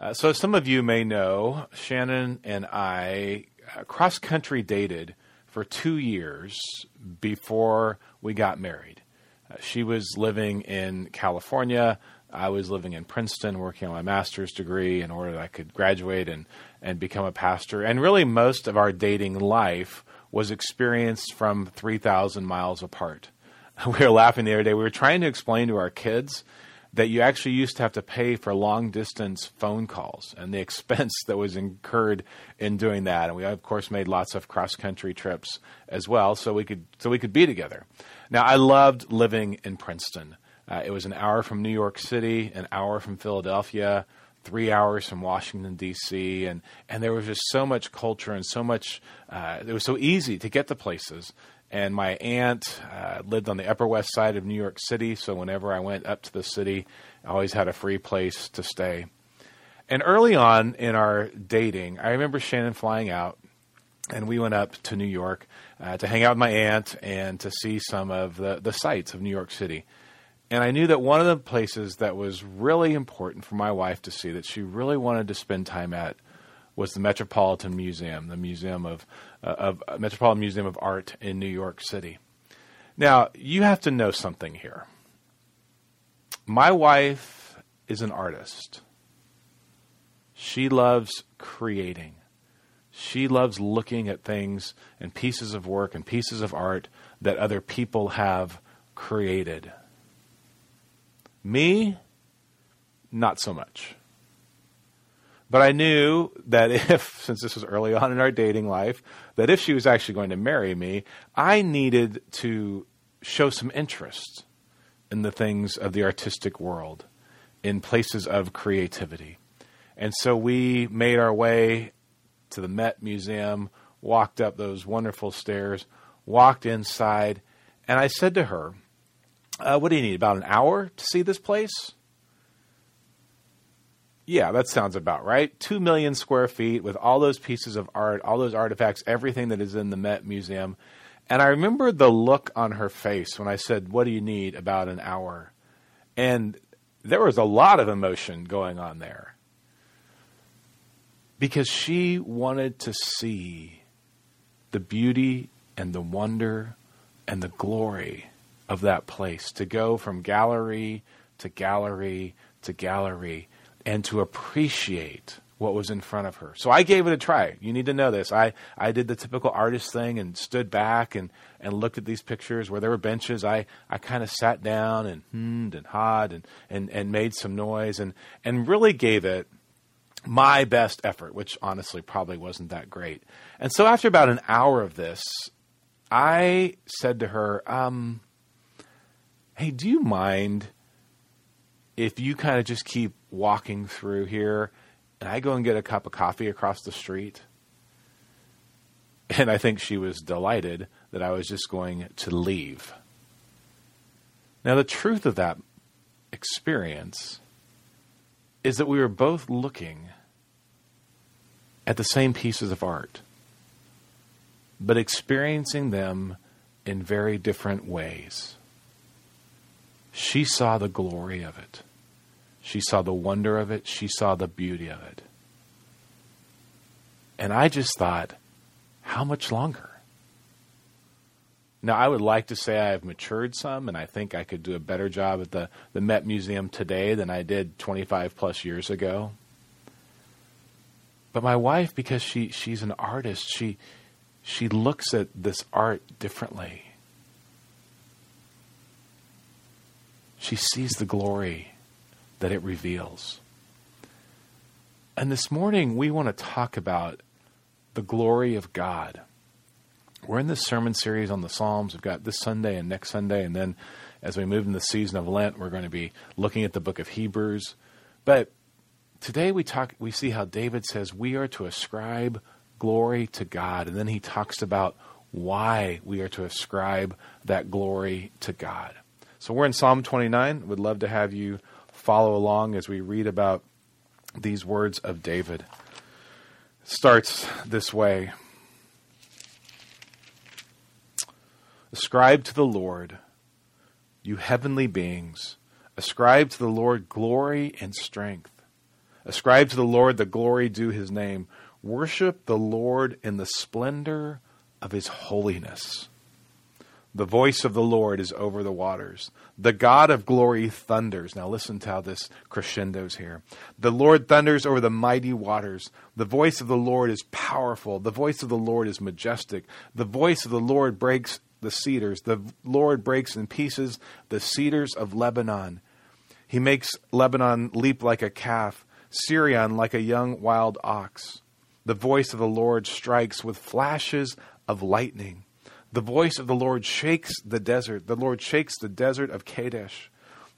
Uh, so, some of you may know Shannon and I uh, cross country dated for two years before we got married. Uh, she was living in California. I was living in Princeton working on my master's degree in order that I could graduate and, and become a pastor. And really, most of our dating life was experienced from 3,000 miles apart. We were laughing the other day. We were trying to explain to our kids that you actually used to have to pay for long distance phone calls and the expense that was incurred in doing that. And we of course made lots of cross country trips as well, so we could so we could be together. Now I loved living in Princeton. Uh, it was an hour from New York City, an hour from Philadelphia, three hours from Washington D.C., and and there was just so much culture and so much. Uh, it was so easy to get to places and my aunt uh, lived on the Upper West Side of New York City, so whenever I went up to the city, I always had a free place to stay. And early on in our dating, I remember Shannon flying out, and we went up to New York uh, to hang out with my aunt and to see some of the, the sights of New York City. And I knew that one of the places that was really important for my wife to see, that she really wanted to spend time at, was the Metropolitan Museum, the Museum of, uh, of uh, Metropolitan Museum of Art in New York City. Now, you have to know something here. My wife is an artist. She loves creating. She loves looking at things and pieces of work and pieces of art that other people have created. Me, not so much. But I knew that if, since this was early on in our dating life, that if she was actually going to marry me, I needed to show some interest in the things of the artistic world, in places of creativity. And so we made our way to the Met Museum, walked up those wonderful stairs, walked inside, and I said to her, uh, What do you need? About an hour to see this place? Yeah, that sounds about right. Two million square feet with all those pieces of art, all those artifacts, everything that is in the Met Museum. And I remember the look on her face when I said, What do you need? About an hour. And there was a lot of emotion going on there because she wanted to see the beauty and the wonder and the glory of that place, to go from gallery to gallery to gallery and to appreciate what was in front of her. So I gave it a try. You need to know this. I, I did the typical artist thing and stood back and, and looked at these pictures where there were benches. I, I kind of sat down and hummed and hawed and, and, and made some noise and, and really gave it my best effort, which honestly probably wasn't that great. And so after about an hour of this, I said to her, um, Hey, do you mind if you kind of just keep walking through here and I go and get a cup of coffee across the street. And I think she was delighted that I was just going to leave. Now, the truth of that experience is that we were both looking at the same pieces of art, but experiencing them in very different ways. She saw the glory of it. She saw the wonder of it. She saw the beauty of it. And I just thought, how much longer? Now, I would like to say I have matured some, and I think I could do a better job at the, the Met Museum today than I did 25 plus years ago. But my wife, because she, she's an artist, she, she looks at this art differently. She sees the glory that it reveals. And this morning, we want to talk about the glory of God. We're in this sermon series on the Psalms. We've got this Sunday and next Sunday, and then as we move in the season of Lent, we're going to be looking at the book of Hebrews. But today we talk we see how David says we are to ascribe glory to God, and then he talks about why we are to ascribe that glory to God. So we're in Psalm 29. Would love to have you follow along as we read about these words of David. It starts this way Ascribe to the Lord, you heavenly beings, ascribe to the Lord glory and strength. Ascribe to the Lord the glory due his name. Worship the Lord in the splendor of his holiness. The voice of the Lord is over the waters. The God of glory thunders. Now listen to how this crescendos here. The Lord thunders over the mighty waters. The voice of the Lord is powerful. The voice of the Lord is majestic. The voice of the Lord breaks the cedars. The Lord breaks in pieces the cedars of Lebanon. He makes Lebanon leap like a calf, Sirion like a young wild ox. The voice of the Lord strikes with flashes of lightning. The voice of the Lord shakes the desert. The Lord shakes the desert of Kadesh.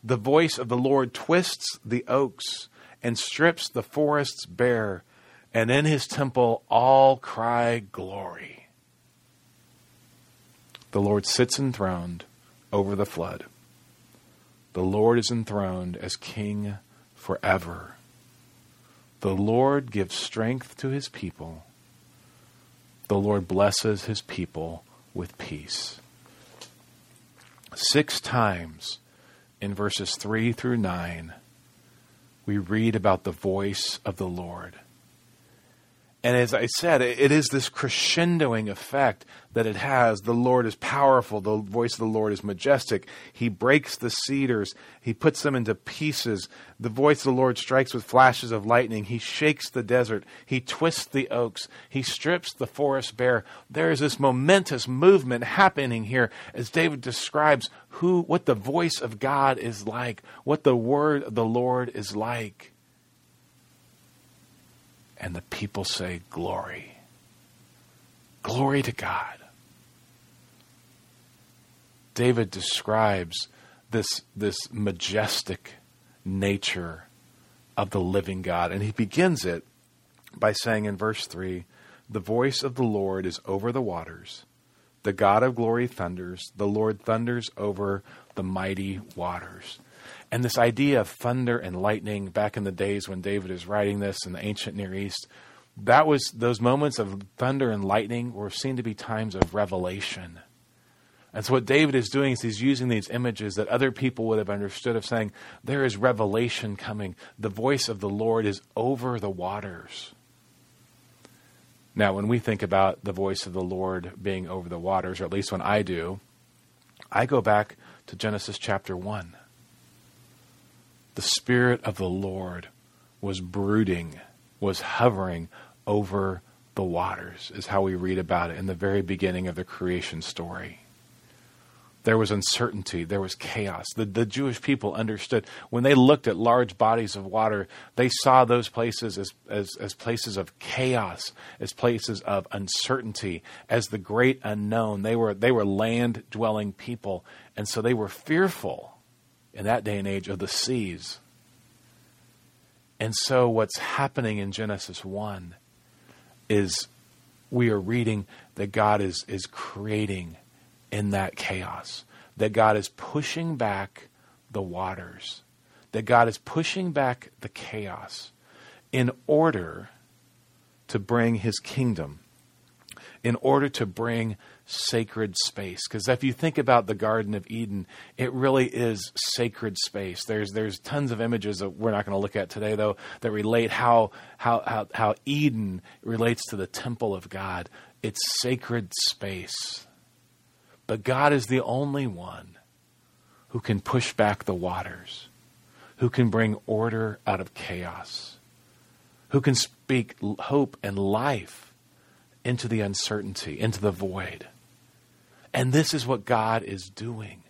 The voice of the Lord twists the oaks and strips the forests bare. And in his temple all cry glory. The Lord sits enthroned over the flood. The Lord is enthroned as king forever. The Lord gives strength to his people. The Lord blesses his people with peace. Six times in verses 3 through 9, we read about the voice of the Lord. And as I said, it is this crescendoing effect that it has. The Lord is powerful. The voice of the Lord is majestic. He breaks the cedars. He puts them into pieces. The voice of the Lord strikes with flashes of lightning. He shakes the desert. He twists the oaks. He strips the forest bare. There is this momentous movement happening here as David describes who, what the voice of God is like, what the word of the Lord is like. And the people say, Glory. Glory to God. David describes this, this majestic nature of the living God. And he begins it by saying in verse 3 The voice of the Lord is over the waters. The God of glory thunders. The Lord thunders over the mighty waters. And this idea of thunder and lightning back in the days when David is writing this in the ancient Near East, that was those moments of thunder and lightning were seen to be times of revelation. And so what David is doing is he's using these images that other people would have understood of saying, there is revelation coming. The voice of the Lord is over the waters. Now, when we think about the voice of the Lord being over the waters, or at least when I do, I go back to Genesis chapter 1 the Spirit of the Lord was brooding, was hovering over the waters, is how we read about it in the very beginning of the creation story. There was uncertainty, there was chaos. The, the Jewish people understood when they looked at large bodies of water, they saw those places as, as, as places of chaos, as places of uncertainty, as the great unknown. They were, they were land dwelling people, and so they were fearful in that day and age of the seas. And so, what's happening in Genesis 1 is we are reading that God is, is creating in that chaos, that God is pushing back the waters, that God is pushing back the chaos in order to bring his kingdom, in order to bring sacred space. Because if you think about the Garden of Eden, it really is sacred space. There's there's tons of images that we're not going to look at today, though, that relate how how how, how Eden relates to the temple of God. It's sacred space. But God is the only one who can push back the waters, who can bring order out of chaos, who can speak hope and life into the uncertainty, into the void. And this is what God is doing.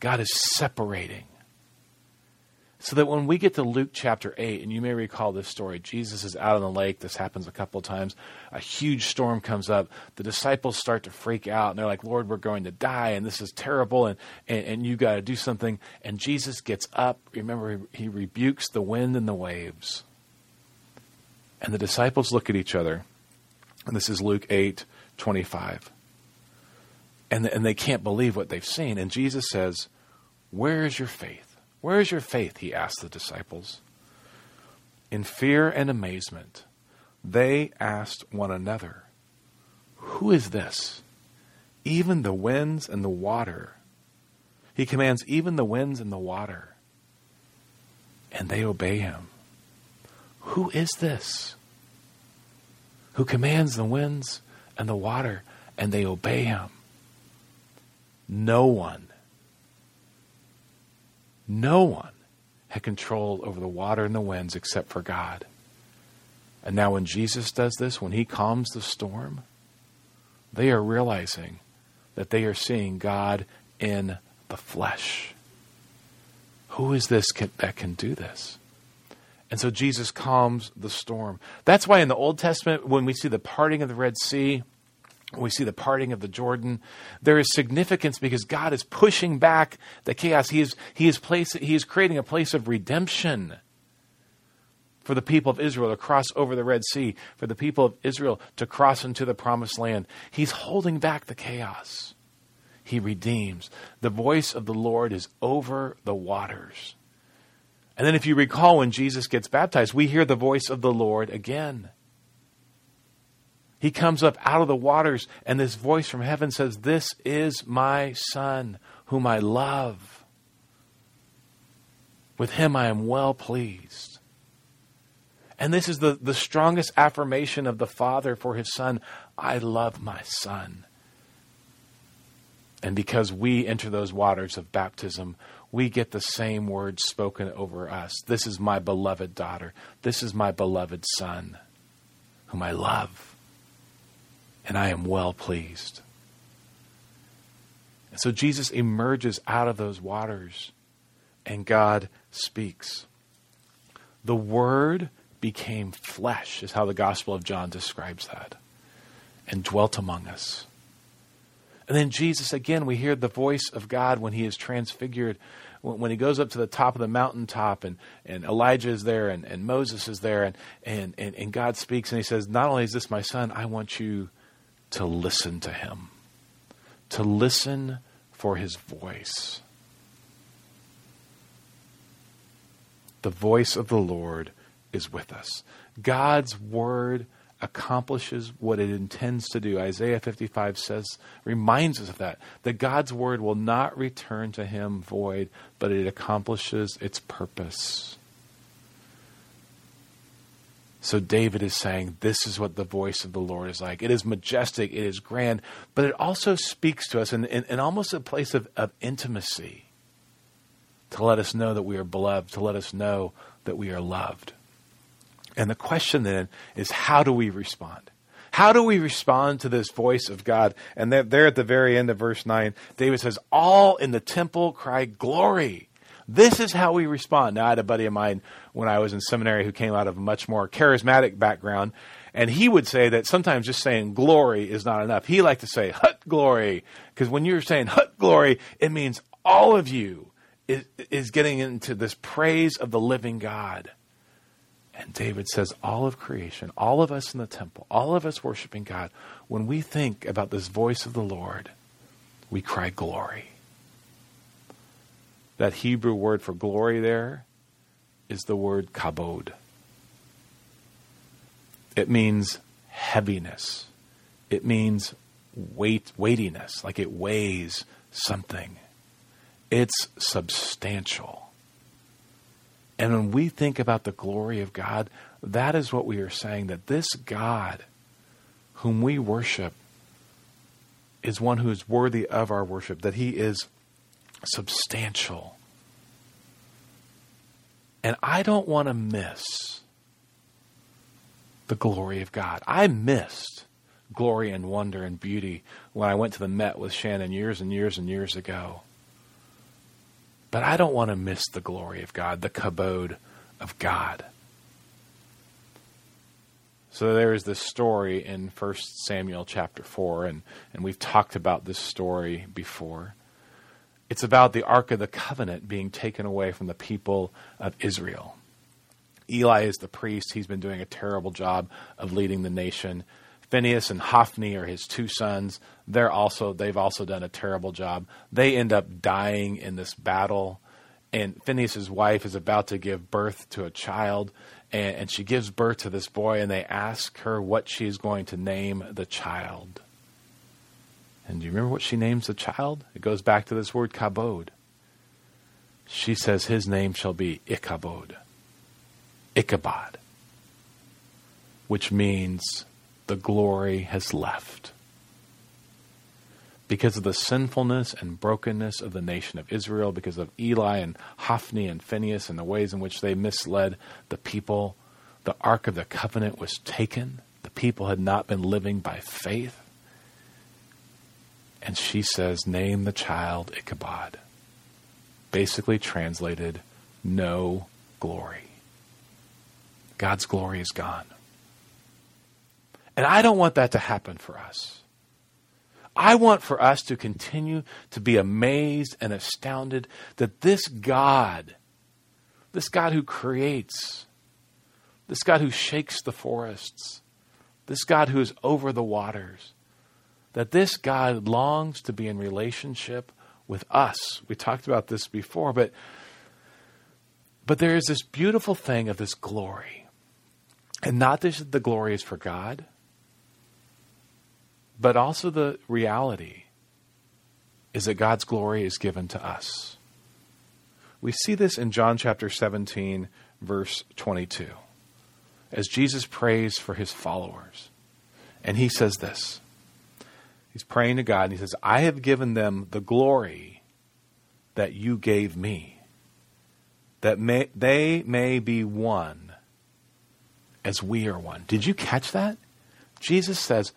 God is separating. So that when we get to Luke chapter 8, and you may recall this story, Jesus is out on the lake. This happens a couple of times. A huge storm comes up. The disciples start to freak out, and they're like, Lord, we're going to die, and this is terrible, and, and, and you got to do something. And Jesus gets up. Remember, he, he rebukes the wind and the waves. And the disciples look at each other. And this is Luke 8 25 and, and they can't believe what they've seen. And Jesus says, Where is your faith? Where is your faith? He asked the disciples. In fear and amazement, they asked one another, Who is this? Even the winds and the water. He commands even the winds and the water, and they obey him. Who is this? Who commands the winds and the water, and they obey him? No one, no one had control over the water and the winds except for God. And now, when Jesus does this, when he calms the storm, they are realizing that they are seeing God in the flesh. Who is this can, that can do this? And so Jesus calms the storm. That's why in the Old Testament, when we see the parting of the Red Sea, we see the parting of the Jordan, there is significance because God is pushing back the chaos. He is, he is, place, he is creating a place of redemption for the people of Israel to cross over the Red Sea, for the people of Israel to cross into the promised land. He's holding back the chaos. He redeems. The voice of the Lord is over the waters. And then, if you recall, when Jesus gets baptized, we hear the voice of the Lord again. He comes up out of the waters, and this voice from heaven says, This is my Son, whom I love. With him I am well pleased. And this is the, the strongest affirmation of the Father for his Son I love my Son. And because we enter those waters of baptism, we get the same words spoken over us. This is my beloved daughter. This is my beloved son, whom I love. And I am well pleased. And so Jesus emerges out of those waters, and God speaks. The Word became flesh, is how the Gospel of John describes that, and dwelt among us. And then Jesus, again, we hear the voice of God when he is transfigured, when he goes up to the top of the mountaintop and, and Elijah is there and, and Moses is there and, and, and, and God speaks and he says, Not only is this my son, I want you to listen to him, to listen for his voice. The voice of the Lord is with us. God's word accomplishes what it intends to do. Isaiah 55 says, reminds us of that, that God's word will not return to him void, but it accomplishes its purpose. So David is saying, This is what the voice of the Lord is like. It is majestic, it is grand, but it also speaks to us in, in, in almost a place of, of intimacy to let us know that we are beloved, to let us know that we are loved. And the question then is how do we respond? How do we respond to this voice of God? And there at the very end of verse 9, David says, All in the temple cry glory. This is how we respond. Now, I had a buddy of mine when I was in seminary who came out of a much more charismatic background, and he would say that sometimes just saying glory is not enough. He liked to say hut glory, because when you're saying hut glory, it means all of you is, is getting into this praise of the living God. And David says, all of creation, all of us in the temple, all of us worshiping God, when we think about this voice of the Lord, we cry glory. That Hebrew word for glory there is the word kabod. It means heaviness. It means weight, weightiness, like it weighs something. It's substantial. And when we think about the glory of God, that is what we are saying that this God, whom we worship, is one who is worthy of our worship, that he is substantial. And I don't want to miss the glory of God. I missed glory and wonder and beauty when I went to the Met with Shannon years and years and years ago. But I don't want to miss the glory of God, the kabod of God. So there is this story in 1 Samuel chapter 4, and, and we've talked about this story before. It's about the Ark of the Covenant being taken away from the people of Israel. Eli is the priest. He's been doing a terrible job of leading the nation. Phineas and Hophni are his two sons. They're also they've also done a terrible job. They end up dying in this battle, and Phineas's wife is about to give birth to a child, and, and she gives birth to this boy, and they ask her what she's going to name the child. And do you remember what she names the child? It goes back to this word kabod. She says his name shall be Ichabod. Ichabod. which means the glory has left. Because of the sinfulness and brokenness of the nation of Israel, because of Eli and Hophni and Phinehas and the ways in which they misled the people, the Ark of the Covenant was taken. The people had not been living by faith. And she says, Name the child Ichabod. Basically translated, no glory. God's glory is gone. And I don't want that to happen for us. I want for us to continue to be amazed and astounded that this God, this God who creates, this God who shakes the forests, this God who is over the waters, that this God longs to be in relationship with us. We talked about this before, but but there is this beautiful thing of this glory. And not that the glory is for God, but also the reality is that God's glory is given to us. We see this in John chapter 17, verse 22, as Jesus prays for his followers. And he says this He's praying to God and he says, I have given them the glory that you gave me, that may, they may be one as we are one. Did you catch that? Jesus says,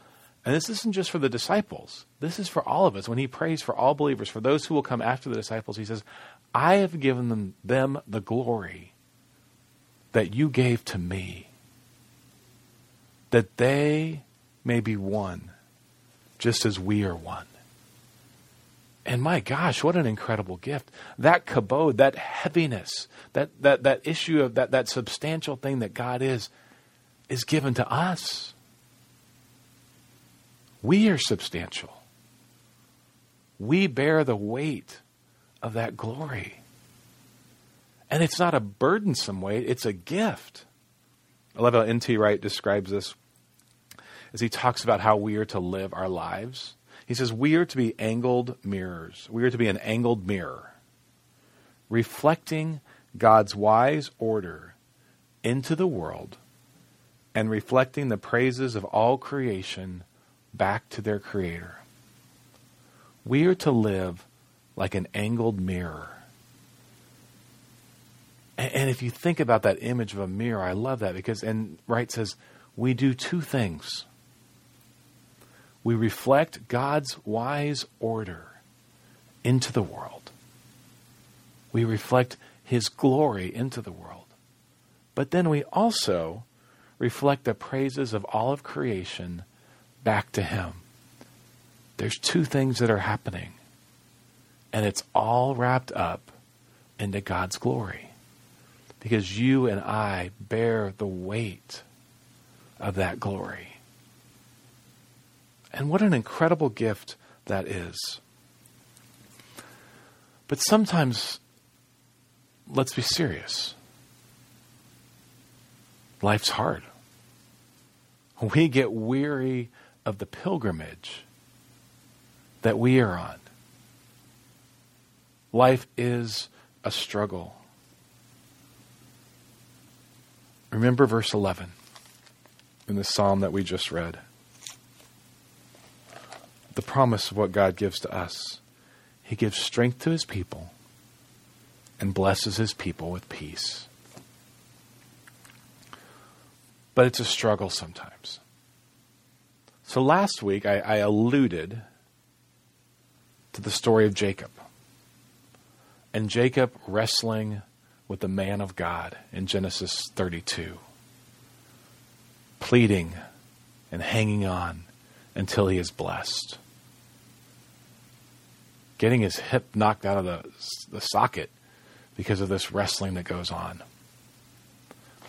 and this isn't just for the disciples, this is for all of us. When he prays for all believers, for those who will come after the disciples, he says, I have given them, them the glory that you gave to me, that they may be one just as we are one. And my gosh, what an incredible gift. That kabod, that heaviness, that, that, that issue of that, that substantial thing that God is, is given to us. We are substantial. We bear the weight of that glory. And it's not a burdensome weight, it's a gift. I love how N.T. Wright describes this as he talks about how we are to live our lives. He says, We are to be angled mirrors. We are to be an angled mirror, reflecting God's wise order into the world and reflecting the praises of all creation back to their Creator. We are to live like an angled mirror. And, if you think about that image of a mirror, I love that because, and Wright says, we do two things we reflect God's wise order into the world. We reflect His glory into the world. But then we also reflect the praises of all of creation back to Him. There's two things that are happening, and it's all wrapped up into God's glory. Because you and I bear the weight of that glory. And what an incredible gift that is. But sometimes, let's be serious. Life's hard. We get weary of the pilgrimage that we are on. Life is a struggle. Remember verse 11 in the psalm that we just read the promise of what God gives to us. He gives strength to his people and blesses his people with peace. But it's a struggle sometimes. So last week I, I alluded to the story of Jacob and Jacob wrestling with the man of God in Genesis 32, pleading and hanging on until he is blessed. Getting his hip knocked out of the, the socket because of this wrestling that goes on.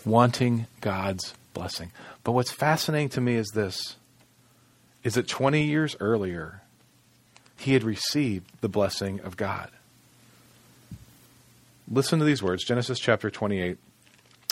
Wanting God's blessing. But what's fascinating to me is this is that 20 years earlier, he had received the blessing of God. Listen to these words Genesis chapter 28,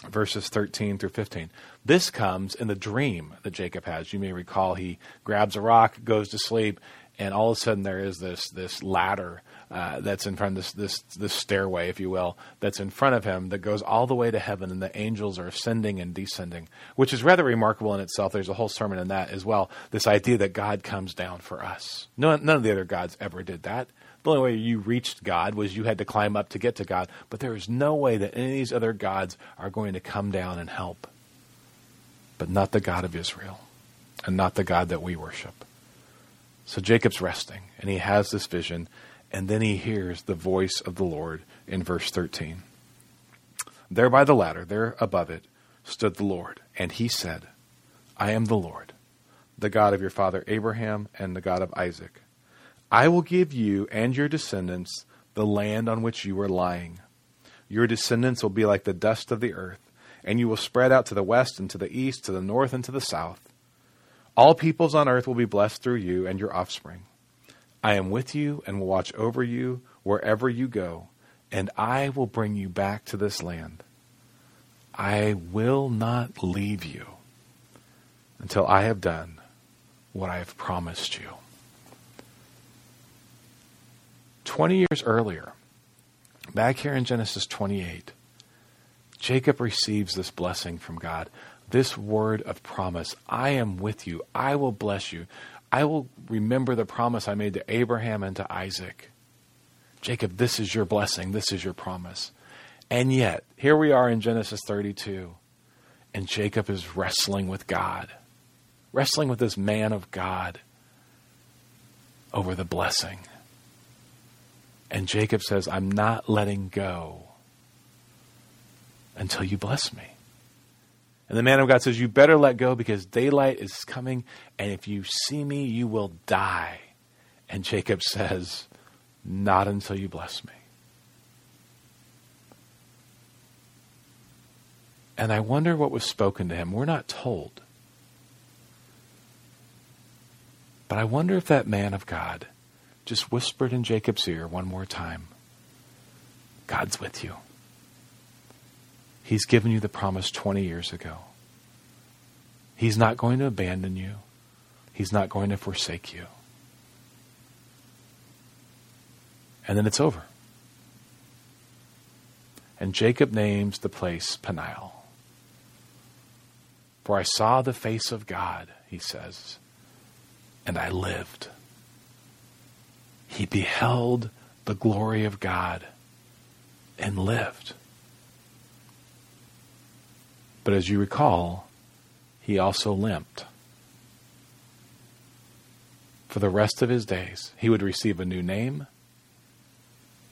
verses 13 through 15. This comes in the dream that Jacob has. You may recall he grabs a rock, goes to sleep, and all of a sudden there is this this ladder uh, that's in front of this this this stairway, if you will, that's in front of him that goes all the way to heaven, and the angels are ascending and descending, which is rather remarkable in itself. There's a whole sermon in that as well. This idea that God comes down for us. None, none of the other gods ever did that. The only way you reached God was you had to climb up to get to God, but there is no way that any of these other gods are going to come down and help. But not the God of Israel, and not the God that we worship. So Jacob's resting, and he has this vision, and then he hears the voice of the Lord in verse 13. There by the ladder, there above it, stood the Lord, and he said, I am the Lord, the God of your father Abraham and the God of Isaac. I will give you and your descendants the land on which you are lying. Your descendants will be like the dust of the earth, and you will spread out to the west and to the east, to the north and to the south. All peoples on earth will be blessed through you and your offspring. I am with you and will watch over you wherever you go, and I will bring you back to this land. I will not leave you until I have done what I have promised you. Twenty years earlier, back here in Genesis 28, Jacob receives this blessing from God, this word of promise I am with you, I will bless you. I will remember the promise I made to Abraham and to Isaac. Jacob, this is your blessing. This is your promise. And yet, here we are in Genesis 32, and Jacob is wrestling with God, wrestling with this man of God over the blessing. And Jacob says, I'm not letting go until you bless me. And the man of God says, You better let go because daylight is coming, and if you see me, you will die. And Jacob says, Not until you bless me. And I wonder what was spoken to him. We're not told. But I wonder if that man of God just whispered in Jacob's ear one more time God's with you. He's given you the promise 20 years ago. He's not going to abandon you, He's not going to forsake you. And then it's over. And Jacob names the place Peniel. For I saw the face of God, he says, and I lived. He beheld the glory of God and lived. But as you recall, he also limped. For the rest of his days, he would receive a new name,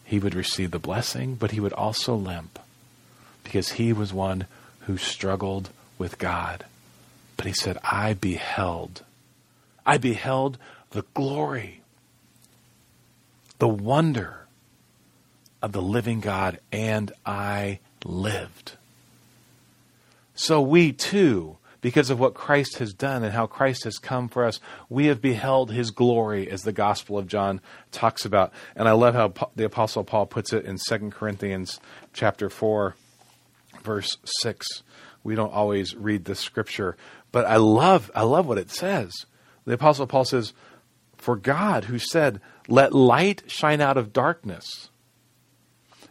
he would receive the blessing, but he would also limp because he was one who struggled with God. But he said, I beheld, I beheld the glory, the wonder of the living God, and I lived. So we too, because of what Christ has done and how Christ has come for us, we have beheld his glory, as the Gospel of John talks about. And I love how the Apostle Paul puts it in 2 Corinthians chapter 4, verse 6. We don't always read the scripture, but I love, I love what it says. The Apostle Paul says, For God, who said, Let light shine out of darkness,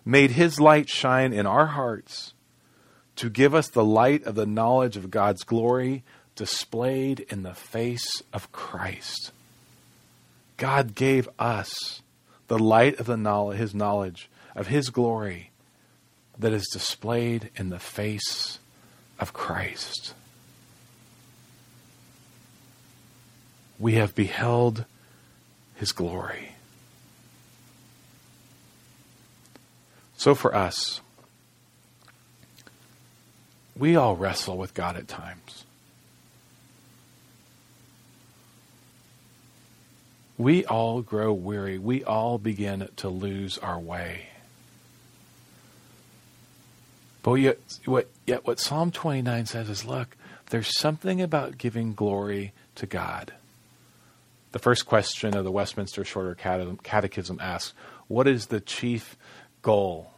made his light shine in our hearts to give us the light of the knowledge of God's glory displayed in the face of Christ. God gave us the light of the knowledge, his knowledge of his glory that is displayed in the face of Christ. We have beheld his glory. So for us, we all wrestle with God at times. We all grow weary. We all begin to lose our way. But yet what, yet what Psalm 29 says is look, there's something about giving glory to God. The first question of the Westminster Shorter Catechism asks What is the chief goal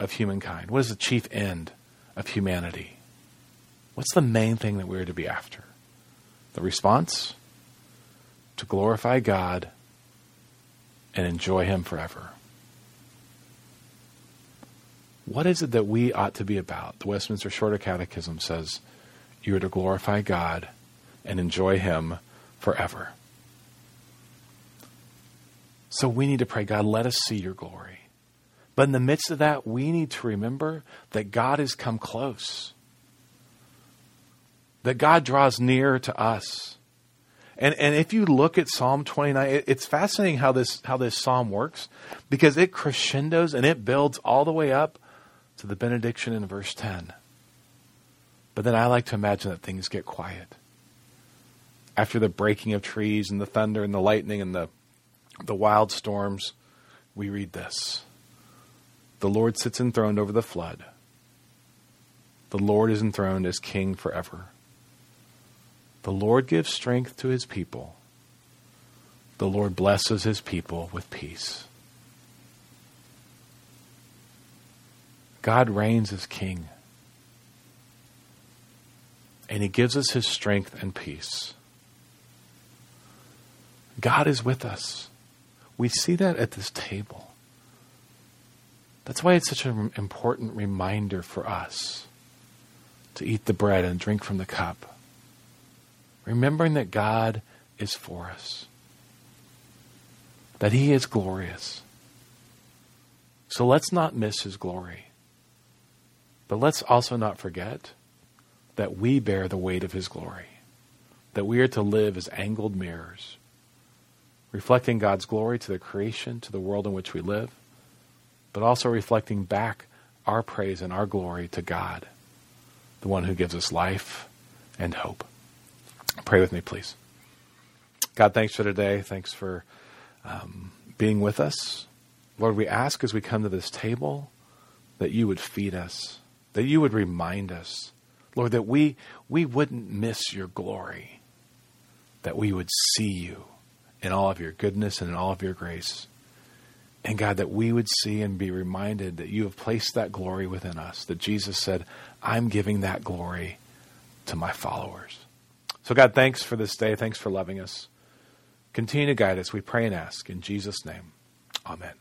of humankind? What is the chief end? Of humanity? What's the main thing that we're to be after? The response? to glorify God and enjoy Him forever. What is it that we ought to be about? The Westminster Shorter Catechism says you are to glorify God and enjoy Him forever. So we need to pray, God, let us see your glory. But in the midst of that, we need to remember that God has come close, that God draws near to us. And, and if you look at Psalm 29, it, it's fascinating how this, how this psalm works because it crescendos and it builds all the way up to the benediction in verse 10. But then I like to imagine that things get quiet. After the breaking of trees and the thunder and the lightning and the, the wild storms, we read this. The Lord sits enthroned over the flood. The Lord is enthroned as king forever. The Lord gives strength to his people. The Lord blesses his people with peace. God reigns as king. And he gives us his strength and peace. God is with us. We see that at this table. That's why it's such an important reminder for us to eat the bread and drink from the cup. Remembering that God is for us, that He is glorious. So let's not miss His glory. But let's also not forget that we bear the weight of His glory, that we are to live as angled mirrors, reflecting God's glory to the creation, to the world in which we live but also reflecting back our praise and our glory to God, the one who gives us life and hope. Pray with me, please. God, thanks for today. Thanks for um, being with us. Lord, we ask as we come to this table that you would feed us, that you would remind us, Lord, that we, we wouldn't miss your glory, that we would see you in all of your goodness and in all of your grace. And God, that we would see and be reminded that you have placed that glory within us, that Jesus said, I'm giving that glory to my followers. So, God, thanks for this day. Thanks for loving us. Continue to guide us, we pray and ask. In Jesus' name, amen.